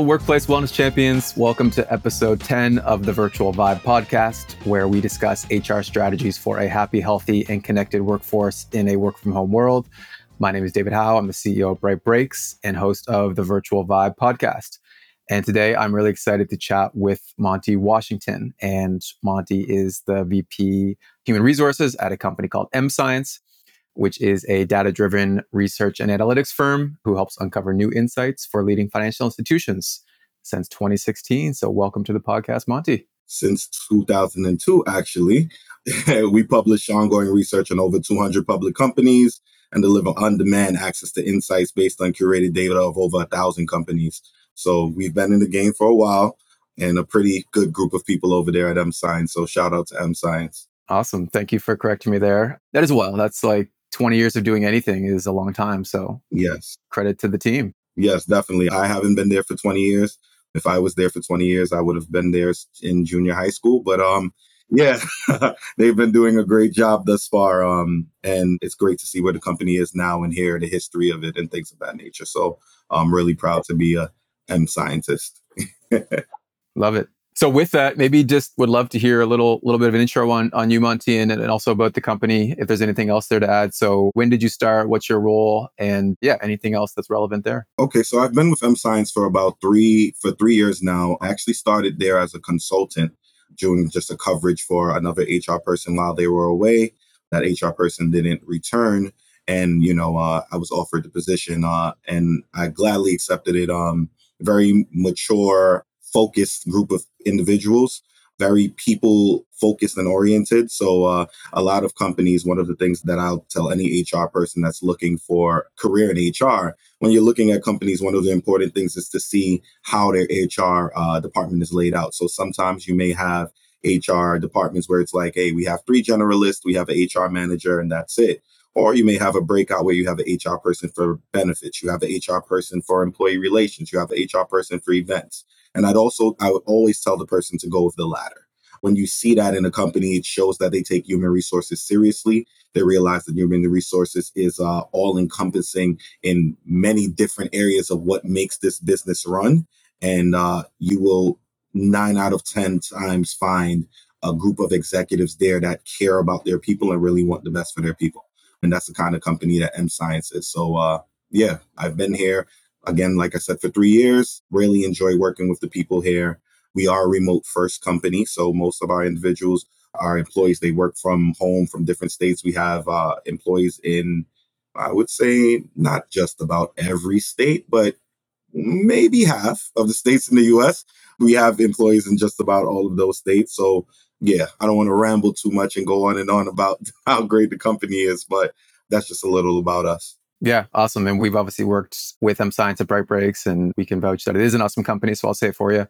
Hello, workplace wellness champions. Welcome to episode 10 of the Virtual Vibe podcast, where we discuss HR strategies for a happy, healthy, and connected workforce in a work from home world. My name is David Howe. I'm the CEO of Bright Breaks and host of the Virtual Vibe podcast. And today I'm really excited to chat with Monty Washington. And Monty is the VP Human Resources at a company called M Science which is a data driven research and analytics firm who helps uncover new insights for leading financial institutions since 2016. So, welcome to the podcast, Monty. Since 2002, actually, we publish ongoing research on over 200 public companies and deliver on demand access to insights based on curated data of over a thousand companies. So, we've been in the game for a while and a pretty good group of people over there at M Science. So, shout out to M Science. Awesome. Thank you for correcting me there. That is well. That's like 20 years of doing anything is a long time. So, yes, credit to the team. Yes, definitely. I haven't been there for 20 years. If I was there for 20 years, I would have been there in junior high school. But um, yeah, they've been doing a great job thus far. Um, and it's great to see where the company is now and hear the history of it and things of that nature. So I'm really proud to be a M scientist. Love it. So with that, maybe just would love to hear a little little bit of an intro on on you, Monty, and, and also about the company. If there's anything else there to add. So when did you start? What's your role? And yeah, anything else that's relevant there? Okay, so I've been with M Science for about three for three years now. I actually started there as a consultant, doing just a coverage for another HR person while they were away. That HR person didn't return, and you know uh, I was offered the position, uh, and I gladly accepted it. Um, very mature focused group of individuals, very people focused and oriented. So, uh, a lot of companies, one of the things that I'll tell any HR person that's looking for career in HR, when you're looking at companies, one of the important things is to see how their HR uh, department is laid out. So, sometimes you may have HR departments where it's like, hey, we have three generalists, we have an HR manager, and that's it. Or you may have a breakout where you have an HR person for benefits, you have an HR person for employee relations, you have an HR person for events. And I'd also, I would always tell the person to go with the latter. When you see that in a company, it shows that they take human resources seriously. They realize that human resources is uh, all encompassing in many different areas of what makes this business run. And uh, you will nine out of 10 times find a group of executives there that care about their people and really want the best for their people. And that's the kind of company that M Science is. So, uh, yeah, I've been here again, like I said, for three years. Really enjoy working with the people here. We are a remote first company, so most of our individuals are employees. They work from home from different states. We have uh, employees in, I would say, not just about every state, but maybe half of the states in the US. We have employees in just about all of those states. So, yeah, I don't want to ramble too much and go on and on about how great the company is, but that's just a little about us. Yeah, awesome. And we've obviously worked with M Science at Bright Breaks, and we can vouch that it is an awesome company. So I'll say it for you.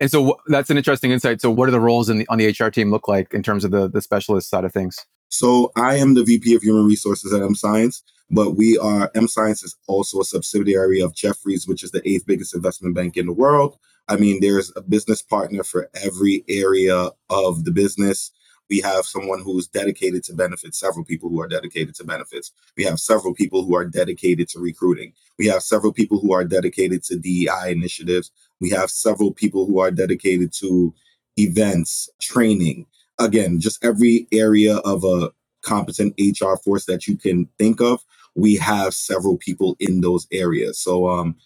And so w- that's an interesting insight. So, what do the roles in the, on the HR team look like in terms of the, the specialist side of things? So, I am the VP of Human Resources at M Science, but we are M Science is also a subsidiary of Jefferies, which is the eighth biggest investment bank in the world. I mean, there's a business partner for every area of the business. We have someone who's dedicated to benefits, several people who are dedicated to benefits. We have several people who are dedicated to recruiting. We have several people who are dedicated to DEI initiatives. We have several people who are dedicated to events, training. Again, just every area of a competent HR force that you can think of, we have several people in those areas. So, um,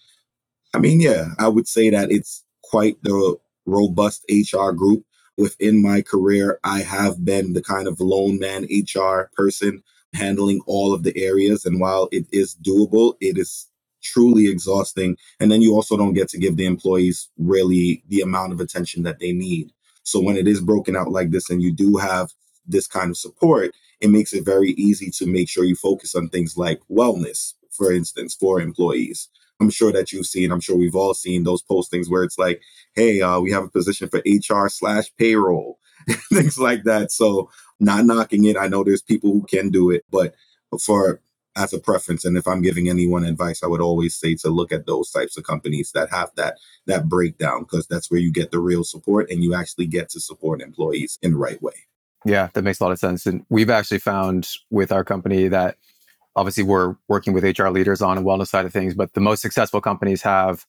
I mean, yeah, I would say that it's quite the robust HR group within my career, I have been the kind of lone man HR person handling all of the areas. And while it is doable, it is truly exhausting. And then you also don't get to give the employees really the amount of attention that they need. So when it is broken out like this and you do have this kind of support, it makes it very easy to make sure you focus on things like wellness, for instance, for employees. I'm sure that you've seen, I'm sure we've all seen those postings where it's like, hey, uh, we have a position for HR slash payroll, things like that. So, not knocking it. I know there's people who can do it, but for as a preference, and if I'm giving anyone advice, I would always say to look at those types of companies that have that that breakdown because that's where you get the real support and you actually get to support employees in the right way. Yeah, that makes a lot of sense. And we've actually found with our company that obviously we're working with HR leaders on the wellness side of things, but the most successful companies have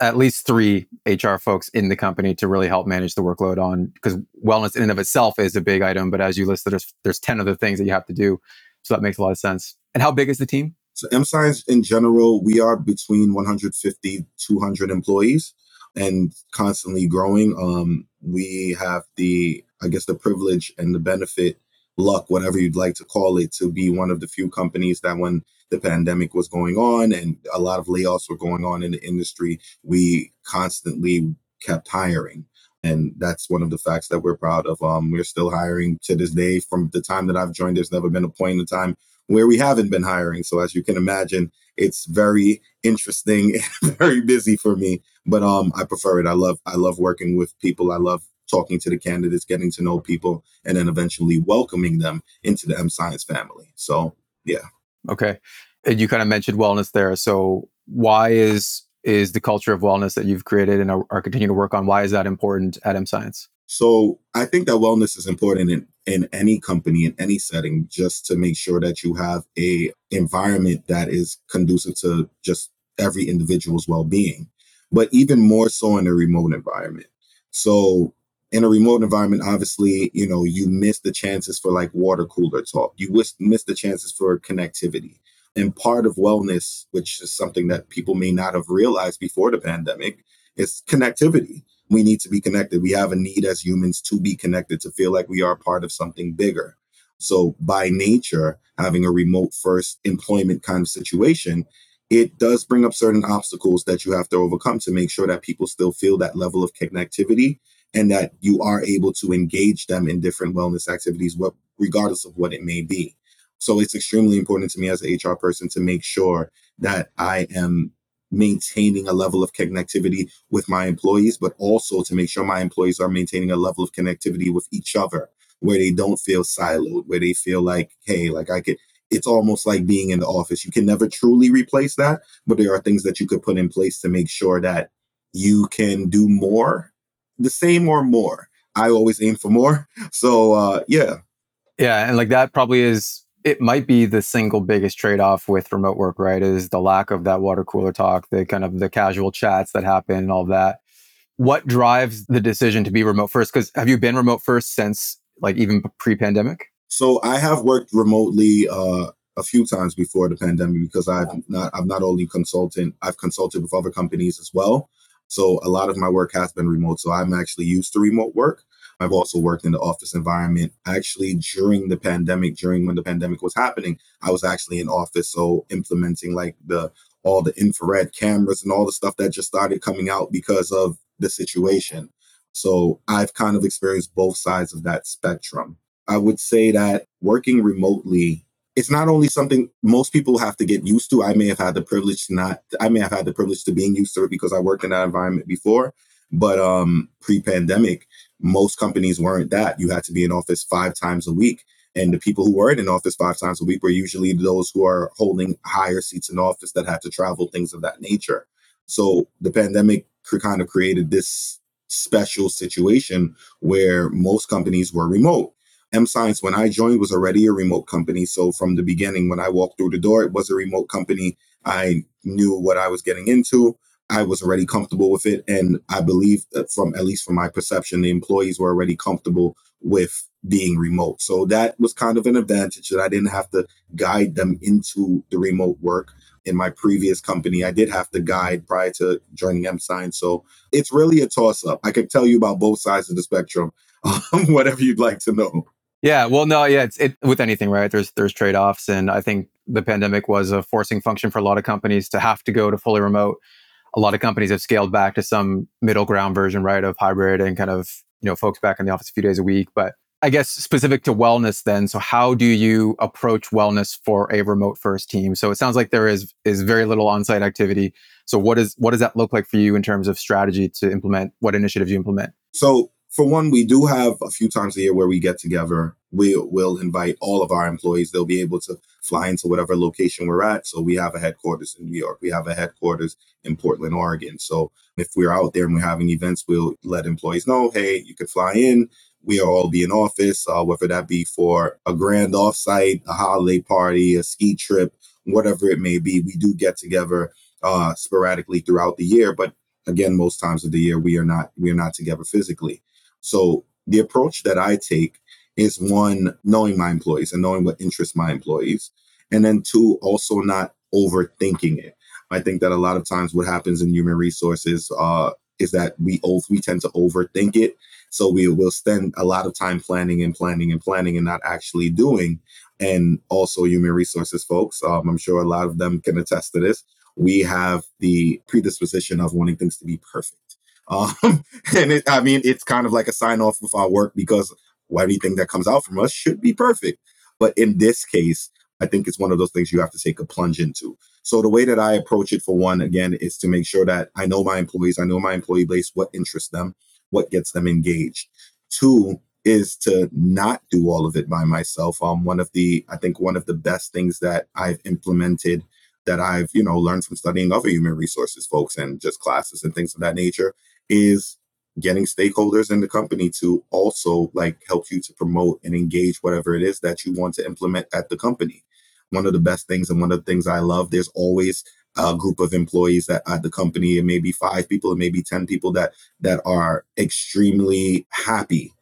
at least three HR folks in the company to really help manage the workload on because wellness in and of itself is a big item, but as you listed, there's there's ten other things that you have to do. So that makes a lot of sense. And how big is the team? So M Science in general, we are between 150, 200 employees and constantly growing. Um, we have the, I guess, the privilege and the benefit, luck, whatever you'd like to call it, to be one of the few companies that when the pandemic was going on and a lot of layoffs were going on in the industry, we constantly kept hiring. And that's one of the facts that we're proud of. Um, we're still hiring to this day. From the time that I've joined, there's never been a point in time where we haven't been hiring. So as you can imagine, it's very interesting and very busy for me. But um, I prefer it. I love I love working with people. I love talking to the candidates, getting to know people, and then eventually welcoming them into the M Science family. So yeah. Okay. And you kind of mentioned wellness there. So why is is the culture of wellness that you've created and are, are continuing to work on? Why is that important at M Science? So I think that wellness is important in, in any company, in any setting, just to make sure that you have a environment that is conducive to just every individual's well-being, but even more so in a remote environment. So in a remote environment, obviously, you know, you miss the chances for like water cooler talk. You miss, miss the chances for connectivity. And part of wellness, which is something that people may not have realized before the pandemic, is connectivity we need to be connected. We have a need as humans to be connected, to feel like we are part of something bigger. So, by nature, having a remote first employment kind of situation, it does bring up certain obstacles that you have to overcome to make sure that people still feel that level of connectivity and that you are able to engage them in different wellness activities, what, regardless of what it may be. So, it's extremely important to me as an HR person to make sure that I am maintaining a level of connectivity with my employees, but also to make sure my employees are maintaining a level of connectivity with each other where they don't feel siloed, where they feel like, hey, like I could, it's almost like being in the office. You can never truly replace that, but there are things that you could put in place to make sure that you can do more, the same or more. I always aim for more. So, uh, yeah. Yeah. And like that probably is it might be the single biggest trade-off with remote work right is the lack of that water cooler talk the kind of the casual chats that happen and all that what drives the decision to be remote first because have you been remote first since like even pre-pandemic so i have worked remotely uh, a few times before the pandemic because i've not i've not only consulted i've consulted with other companies as well so a lot of my work has been remote so i'm actually used to remote work I've also worked in the office environment. Actually, during the pandemic, during when the pandemic was happening, I was actually in office. So implementing like the all the infrared cameras and all the stuff that just started coming out because of the situation. So I've kind of experienced both sides of that spectrum. I would say that working remotely it's not only something most people have to get used to. I may have had the privilege to not, I may have had the privilege to being used to it because I worked in that environment before. But um, pre-pandemic, most companies weren't that. You had to be in office five times a week. And the people who were in office five times a week were usually those who are holding higher seats in office that had to travel, things of that nature. So the pandemic kind of created this special situation where most companies were remote. M Science, when I joined, was already a remote company. So from the beginning, when I walked through the door, it was a remote company. I knew what I was getting into. I was already comfortable with it. And I believe that from, at least from my perception, the employees were already comfortable with being remote. So that was kind of an advantage that I didn't have to guide them into the remote work. In my previous company, I did have to guide prior to joining M Science. So it's really a toss up. I could tell you about both sides of the spectrum, um, whatever you'd like to know. Yeah, well, no, yeah, it's it with anything, right? There's there's trade offs, and I think the pandemic was a forcing function for a lot of companies to have to go to fully remote a lot of companies have scaled back to some middle ground version, right, of hybrid and kind of, you know, folks back in the office a few days a week. But I guess specific to wellness then, so how do you approach wellness for a remote first team? So it sounds like there is is very little on-site activity. So what is what does that look like for you in terms of strategy to implement what initiatives you implement? So for one, we do have a few times a year where we get together. We will invite all of our employees. They'll be able to fly into whatever location we're at. So we have a headquarters in New York. We have a headquarters in Portland, Oregon. So if we're out there and we're having events, we'll let employees know, hey, you could fly in. We'll all be in office, uh, whether that be for a grand offsite, a holiday party, a ski trip, whatever it may be. We do get together uh, sporadically throughout the year, but again, most times of the year we are not we are not together physically. So the approach that I take is one, knowing my employees and knowing what interests my employees. And then two, also not overthinking it. I think that a lot of times what happens in human resources uh, is that we we tend to overthink it. So we will spend a lot of time planning and planning and planning and not actually doing. And also human resources folks, um, I'm sure a lot of them can attest to this. We have the predisposition of wanting things to be perfect. Um, and it, I mean, it's kind of like a sign off of our work because anything that comes out from us should be perfect. But in this case, I think it's one of those things you have to take a plunge into. So the way that I approach it for one, again, is to make sure that I know my employees, I know my employee base, what interests them, what gets them engaged. Two is to not do all of it by myself. Um, one of the, I think one of the best things that I've implemented that I've, you know, learned from studying other human resources folks and just classes and things of that nature is getting stakeholders in the company to also like help you to promote and engage whatever it is that you want to implement at the company. One of the best things and one of the things I love, there's always a group of employees that at the company, it may be five people, it may be 10 people that that are extremely happy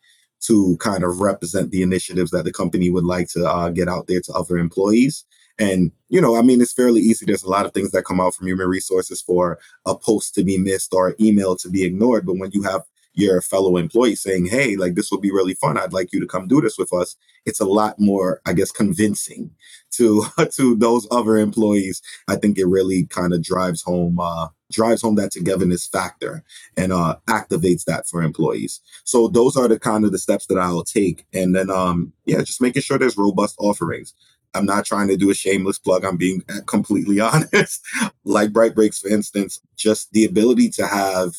to kind of represent the initiatives that the company would like to uh, get out there to other employees. And, you know, I mean, it's fairly easy. There's a lot of things that come out from human resources for a post to be missed or email to be ignored. But when you have your fellow employee saying, hey, like this will be really fun. I'd like you to come do this with us. It's a lot more, I guess, convincing to to those other employees. I think it really kind of drives home uh drives home that togetherness factor and uh activates that for employees. So those are the kind of the steps that I'll take. And then um yeah, just making sure there's robust offerings. I'm not trying to do a shameless plug. I'm being completely honest. like Bright Breaks, for instance, just the ability to have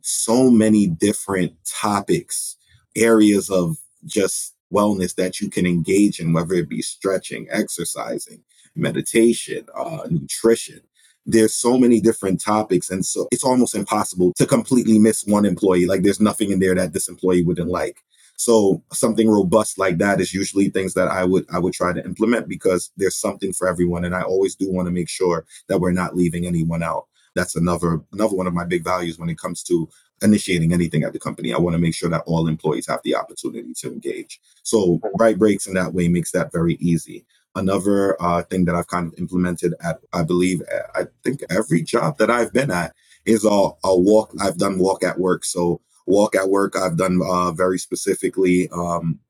so many different topics, areas of just wellness that you can engage in, whether it be stretching, exercising, meditation, uh, nutrition. There's so many different topics. And so it's almost impossible to completely miss one employee. Like there's nothing in there that this employee wouldn't like. So something robust like that is usually things that I would I would try to implement because there's something for everyone. And I always do want to make sure that we're not leaving anyone out that's another another one of my big values when it comes to initiating anything at the company. I want to make sure that all employees have the opportunity to engage. So Bright Breaks in that way makes that very easy. Another uh, thing that I've kind of implemented at, I believe, I think every job that I've been at is a, a walk. I've done walk at work. So walk at work, I've done uh, very specifically um,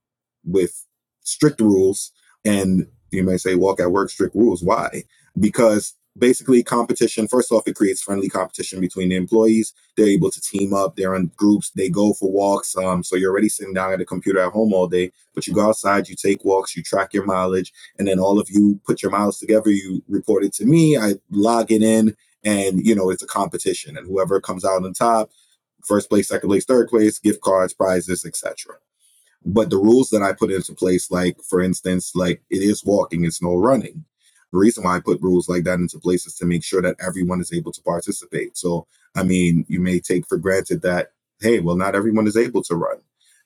with strict rules. And you may say walk at work, strict rules. Why? Because basically competition. First off, it creates friendly competition between the employees. They're able to team up. They're in groups. They go for walks. Um, so you're already sitting down at a computer at home all day, but you go outside, you take walks, you track your mileage, and then all of you put your miles together. You report it to me. I log it in, and you know it's a competition, and whoever comes out on top, first place, second place, third place, gift cards, prizes, etc. But the rules that I put into place, like for instance, like it is walking, it's no running the reason why I put rules like that into place is to make sure that everyone is able to participate. So, I mean, you may take for granted that, hey, well, not everyone is able to run.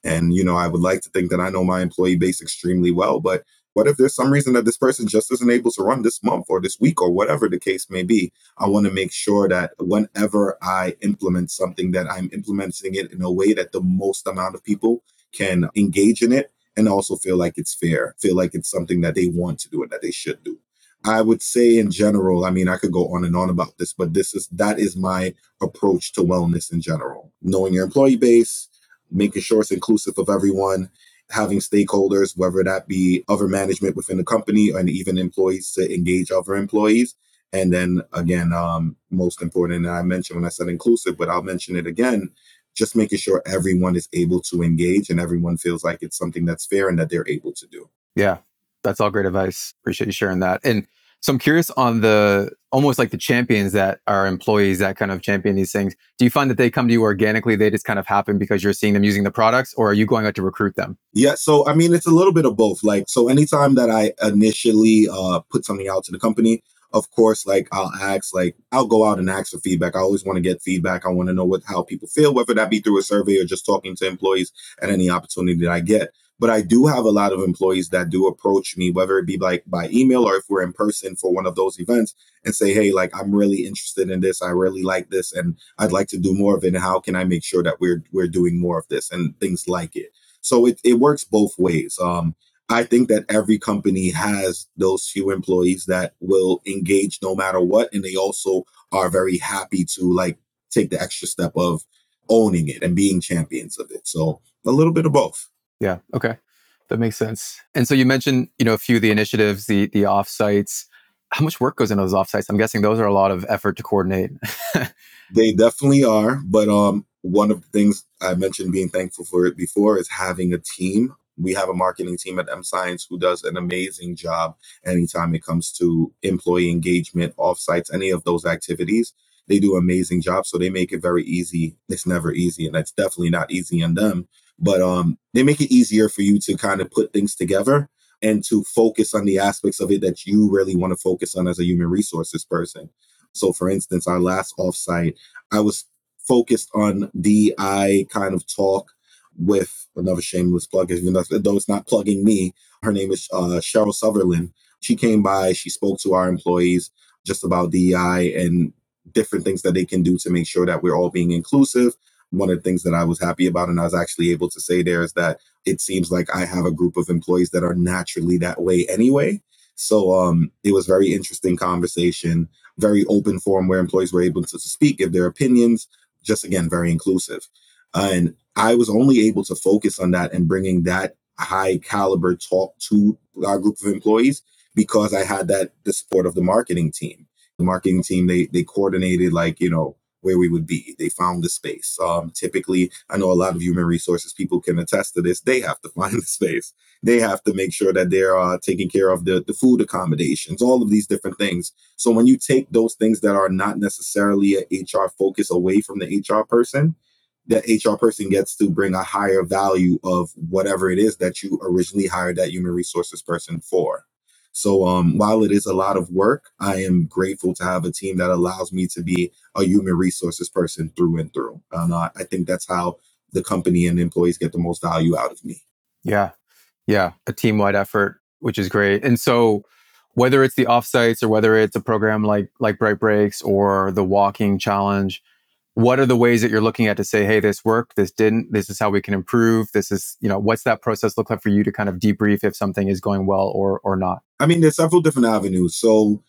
And, you know, I would like to think that I know my employee base extremely well, but what if there's some reason that this person just isn't able to run this month or this week or whatever the case may be? I want to make sure that whenever I implement something, that I'm implementing it in a way that the most amount of people can engage in it and also feel like it's fair, feel like it's something that they want to do and that they should do. I would say in general, I mean, I could go on and on about this, but this is that is my approach to wellness in general. Knowing your employee base, making sure it's inclusive of everyone, having stakeholders, whether that be other management within the company and even employees to engage other employees. And then again, um, most important, and I mentioned when I said inclusive, but I'll mention it again, just making sure everyone is able to engage and everyone feels like it's something that's fair and that they're able to do. Yeah, that's all great advice. Appreciate you sharing that. And so I'm curious on the almost like the champions that are employees that kind of champion these things. Do you find that they come to you organically? They just kind of happen because you're seeing them using the products, or are you going out to recruit them? Yeah. So I mean, it's a little bit of both. Like, so anytime that I initially uh, put something out to the company, of course, like I'll ask, like I'll go out and ask for feedback. I always want to get feedback. I want to know what how people feel, whether that be through a survey or just talking to employees at any opportunity that I get. But I do have a lot of employees that do approach me, whether it be like by email or if we're in person for one of those events and say, hey, like I'm really interested in this. I really like this and I'd like to do more of it. And how can I make sure that we're we're doing more of this and things like it? So it, it works both ways. Um, I think that every company has those few employees that will engage no matter what. And they also are very happy to like take the extra step of owning it and being champions of it. So a little bit of both. Yeah. Okay. That makes sense. And so you mentioned, you know, a few of the initiatives, the the offsites. How much work goes into those offsites? I'm guessing those are a lot of effort to coordinate. they definitely are. But um one of the things I mentioned being thankful for it before is having a team we have a marketing team at M Science who does an amazing job anytime it comes to employee engagement, offsites, any of those activities. They do amazing job. So they make it very easy. It's never easy, and that's definitely not easy on them. But um, they make it easier for you to kind of put things together and to focus on the aspects of it that you really want to focus on as a human resources person. So, for instance, our last offsite, I was focused on DI kind of talk with another shameless plug, even though it's not plugging me. Her name is uh, Cheryl Sutherland. She came by, she spoke to our employees just about DEI and different things that they can do to make sure that we're all being inclusive. One of the things that I was happy about, and I was actually able to say there, is that it seems like I have a group of employees that are naturally that way anyway. So um, it was very interesting conversation, very open forum where employees were able to, speak, give their opinions. Just again, very inclusive. And I was only able to focus on that and bringing that high caliber talk to our group of employees because I had that the support of the marketing team. The marketing team they they coordinated like you know where we would be. They found the space. Um, typically, I know a lot of human resources people can attest to this. They have to find the space. They have to make sure that they're uh, taking care of the, the food accommodations, all of these different things. So when you take those things that are not necessarily a HR focus away from the HR person, that HR person gets to bring a higher value of whatever it is that you originally hired that human resources person for. So um, while it is a lot of work, I am grateful to have a team that allows me to be a human resources person through and through. And uh, I think that's how the company and employees get the most value out of me. Yeah. Yeah. A team wide effort, which is great. And so whether it's the offsites or whether it's a program like like Bright Breaks or the walking challenge, what are the ways that you're looking at to say hey this worked this didn't this is how we can improve this is you know what's that process look like for you to kind of debrief if something is going well or or not? I mean there's several different avenues. So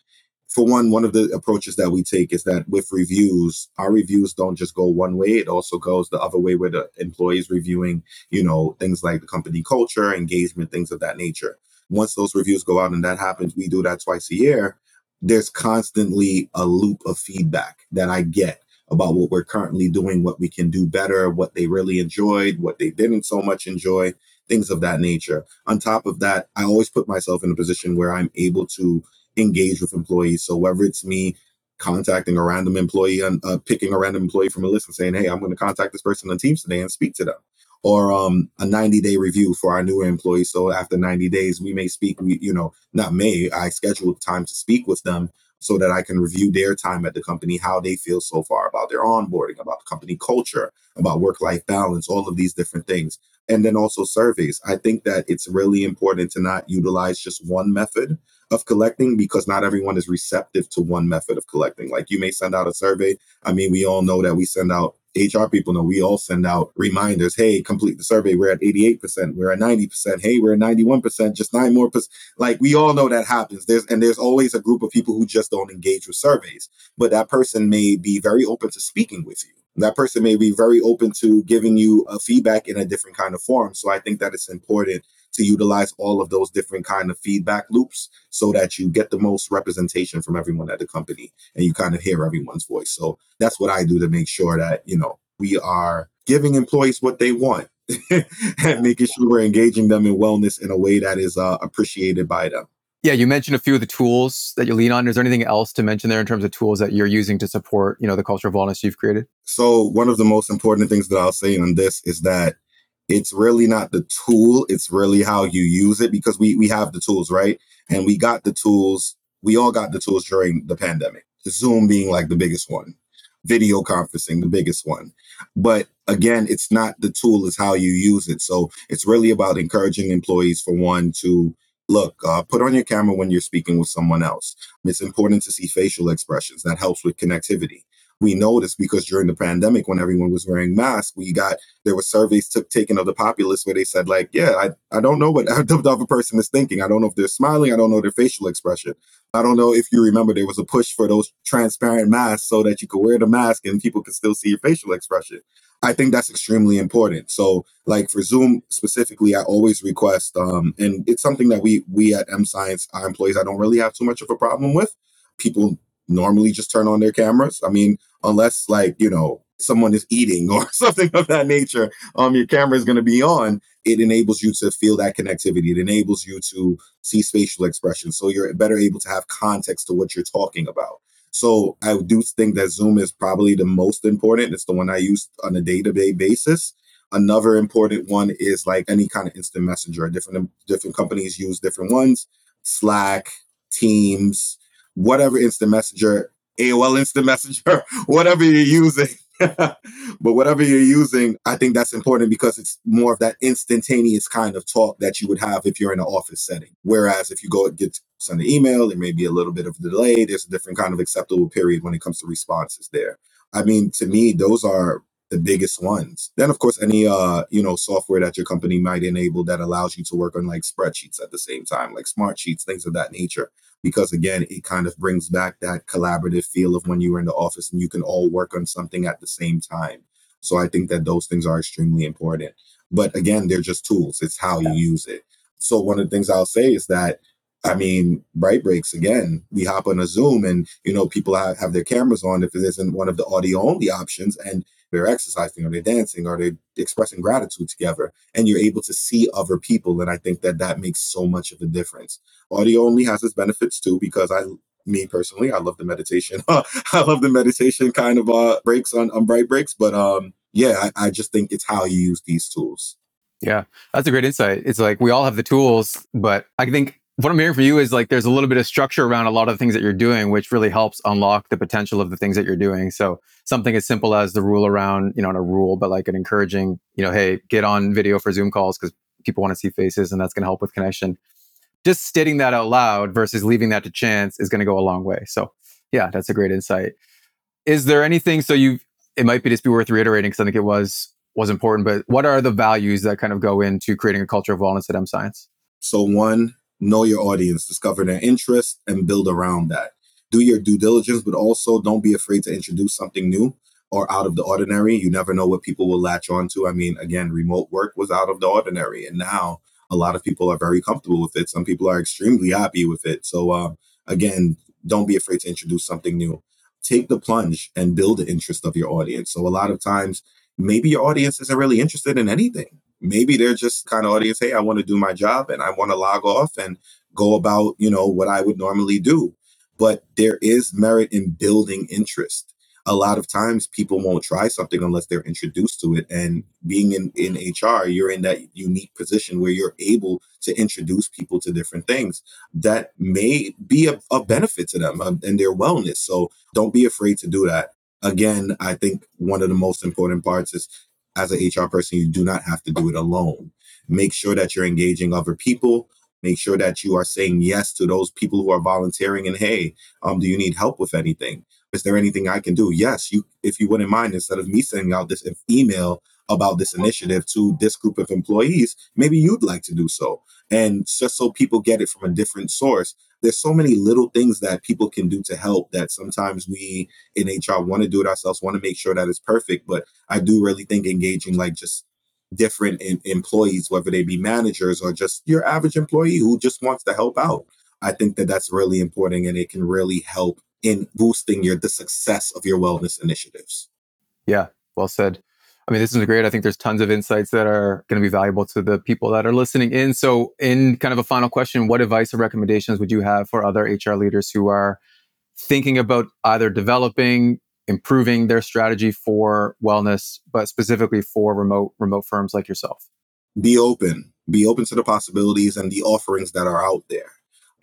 for one one of the approaches that we take is that with reviews our reviews don't just go one way it also goes the other way where the employees reviewing you know things like the company culture engagement things of that nature. Once those reviews go out and that happens we do that twice a year there's constantly a loop of feedback that i get about what we're currently doing, what we can do better, what they really enjoyed, what they didn't so much enjoy, things of that nature. On top of that, I always put myself in a position where I'm able to engage with employees. So whether it's me contacting a random employee and uh, picking a random employee from a list and saying, "Hey, I'm going to contact this person on Teams today and speak to them," or um, a 90 day review for our newer employees. So after 90 days, we may speak. We, you know, not may I schedule time to speak with them so that I can review their time at the company, how they feel so far about their onboarding, about the company culture, about work life balance, all of these different things. And then also surveys. I think that it's really important to not utilize just one method of collecting because not everyone is receptive to one method of collecting. Like you may send out a survey. I mean, we all know that we send out HR people know we all send out reminders. Hey, complete the survey. We're at 88%. We're at 90%. Hey, we're at 91%. Just nine more percent. Like we all know that happens. There's and there's always a group of people who just don't engage with surveys. But that person may be very open to speaking with you. That person may be very open to giving you a feedback in a different kind of form. So I think that it's important to utilize all of those different kind of feedback loops so that you get the most representation from everyone at the company and you kind of hear everyone's voice. So that's what I do to make sure that, you know, we are giving employees what they want and making sure we're engaging them in wellness in a way that is uh, appreciated by them. Yeah, you mentioned a few of the tools that you lean on. Is there anything else to mention there in terms of tools that you're using to support, you know, the culture of wellness you've created? So one of the most important things that I'll say on this is that it's really not the tool it's really how you use it because we we have the tools right and we got the tools we all got the tools during the pandemic zoom being like the biggest one video conferencing the biggest one But again, it's not the tool, it's how you use it. So it's really about encouraging employees, for one, to look, uh, put on your camera when you're speaking with someone else. It's important to see facial expressions. That helps with connectivity we noticed because during the pandemic when everyone was wearing masks we got there were surveys took taken of the populace where they said like yeah i, I don't know what the other person is thinking i don't know if they're smiling i don't know their facial expression i don't know if you remember there was a push for those transparent masks so that you could wear the mask and people could still see your facial expression I think that's extremely important. So, like for Zoom specifically, I always request, um, and it's something that we we at M Science, our employees, I don't really have too much of a problem with. People normally just turn on their cameras. I mean, unless like, you know, someone is eating or something of that nature, um, your camera is going to be on. It enables you to feel that connectivity. It enables you to see spatial expression. So you're better able to have context to what you're talking about. So I do think that Zoom is probably the most important. It's the one I use on a day-to-day basis. Another important one is like any kind of instant messenger. Different different companies use different ones. Slack, Teams, whatever instant messenger, AOL instant messenger, whatever you're using. but whatever you're using, I think that's important because it's more of that instantaneous kind of talk that you would have if you're in an office setting. Whereas if you go get send an email, there may be a little bit of a delay. There's a different kind of acceptable period when it comes to responses there. I mean, to me, those are the biggest ones. Then of course any uh, you know, software that your company might enable that allows you to work on like spreadsheets at the same time, like smart sheets, things of that nature. Because again it kind of brings back that collaborative feel of when you were in the office and you can all work on something at the same time. So i think that those things are extremely important. But again they're just tools. It's how you use it. So one of the things i'll say is that I mean, bright breaks again. We hop on a Zoom and, you know, people have, have their cameras on if it isn't one of the audio only options. And they're exercising or they're dancing or they're expressing gratitude together and you're able to see other people. And I think that that makes so much of a difference. Audio only has its benefits too, because I, me personally, I love the meditation. I love the meditation kind of uh, breaks on, on bright breaks. But um, yeah, I, I just think it's how you use these tools. Yeah, that's a great insight. It's like we all have the tools, but I think what I'm hearing from you is like there's a little bit of structure around a lot of the things that you're doing, which really helps unlock the potential of the things that you're doing. So something as simple as the rule around, you know, not a rule, but like an encouraging, you know, hey, get on video for Zoom calls because people want to see faces and that's going to help with connection. Just stating that out loud versus leaving that to chance is going to go a long way. So yeah, that's a great insight. Is there anything? So you, it might be just be worth reiterating because I think it was was important. But what are the values that kind of go into creating a culture of wellness at M Science? So one know your audience, discover their interests, and build around that. Do your due diligence, but also don't be afraid to introduce something new or out of the ordinary. You never know what people will latch on to. I mean, again, remote work was out of the ordinary, and now a lot of people are very comfortable with it. Some people are extremely happy with it. So, uh, again, don't be afraid to introduce something new. Take the plunge and build the interest of your audience. So, a lot of times, maybe your audience isn't really interested in anything maybe they're just kind of audience hey i want to do my job and i want to log off and go about you know what i would normally do. But there is merit in building interest. A lot of times people won't try something unless they're introduced to it and being in, in hr you're in that unique position where you're able to introduce people to different things that may be a, a benefit to them um, and their wellness so don't be afraid to do that. Again i think one of the most important parts is as an HR person, you do not have to do it alone. Make sure that you're engaging other people. Make sure that you are saying yes to those people who are volunteering. And hey, um, do you need help with anything? Is there anything I can do? Yes, you. If you wouldn't mind, instead of me sending out this email about this initiative to this group of employees, maybe you'd like to do so. And just so people get it from a different source, there's so many little things that people can do to help that sometimes we in HR want to do it ourselves, want to make sure that it's perfect. But I do really think engaging like just different in, employees, whether they be managers or just your average employee who just wants to help out. I think that that's really important and it can really help in boosting your the success of your wellness initiatives. Yeah, well said. I mean, this is great. I think there's tons of insights that are going to be valuable to the people that are listening in. So, in kind of a final question, what advice or recommendations would you have for other HR leaders who are thinking about either developing, improving their strategy for wellness, but specifically for remote remote firms like yourself? Be open. Be open to the possibilities and the offerings that are out there.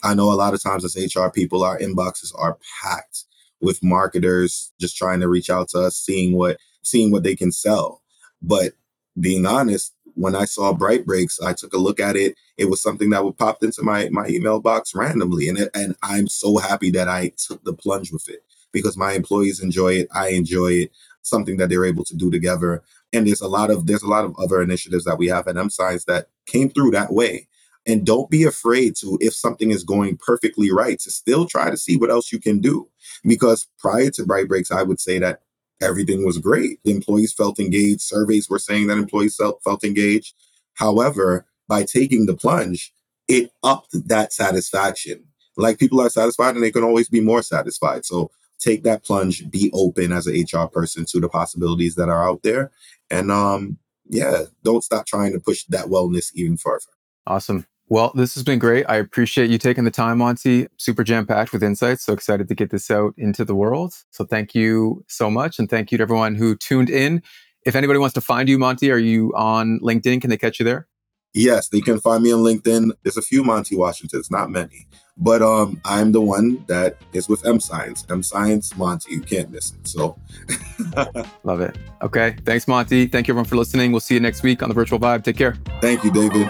I know a lot of times as HR people, our inboxes are packed with marketers just trying to reach out to us, seeing what seeing what they can sell. But being honest, when I saw Bright Breaks, I took a look at it. It was something that would popped into my my email box randomly, and it, and I'm so happy that I took the plunge with it because my employees enjoy it. I enjoy it. Something that they're able to do together. And there's a lot of there's a lot of other initiatives that we have at M Science that came through that way. And don't be afraid to, if something is going perfectly right, to still try to see what else you can do. Because prior to Bright Breaks, I would say that everything was great. The employees felt engaged. Surveys were saying that employees felt, felt engaged. However, by taking the plunge, it upped that satisfaction. Like people are satisfied and they can always be more satisfied. So take that plunge, be open as an HR person to the possibilities that are out there. And um, yeah, don't stop trying to push that wellness even further. Awesome. Well, this has been great. I appreciate you taking the time, Monty. Super jam packed with insights. So excited to get this out into the world. So thank you so much. And thank you to everyone who tuned in. If anybody wants to find you, Monty, are you on LinkedIn? Can they catch you there? Yes, they can find me on LinkedIn. There's a few Monty Washingtons, not many. But um, I'm the one that is with M Science. M Science Monty. You can't miss it. So love it. Okay. Thanks, Monty. Thank you everyone for listening. We'll see you next week on the Virtual Vibe. Take care. Thank you, David.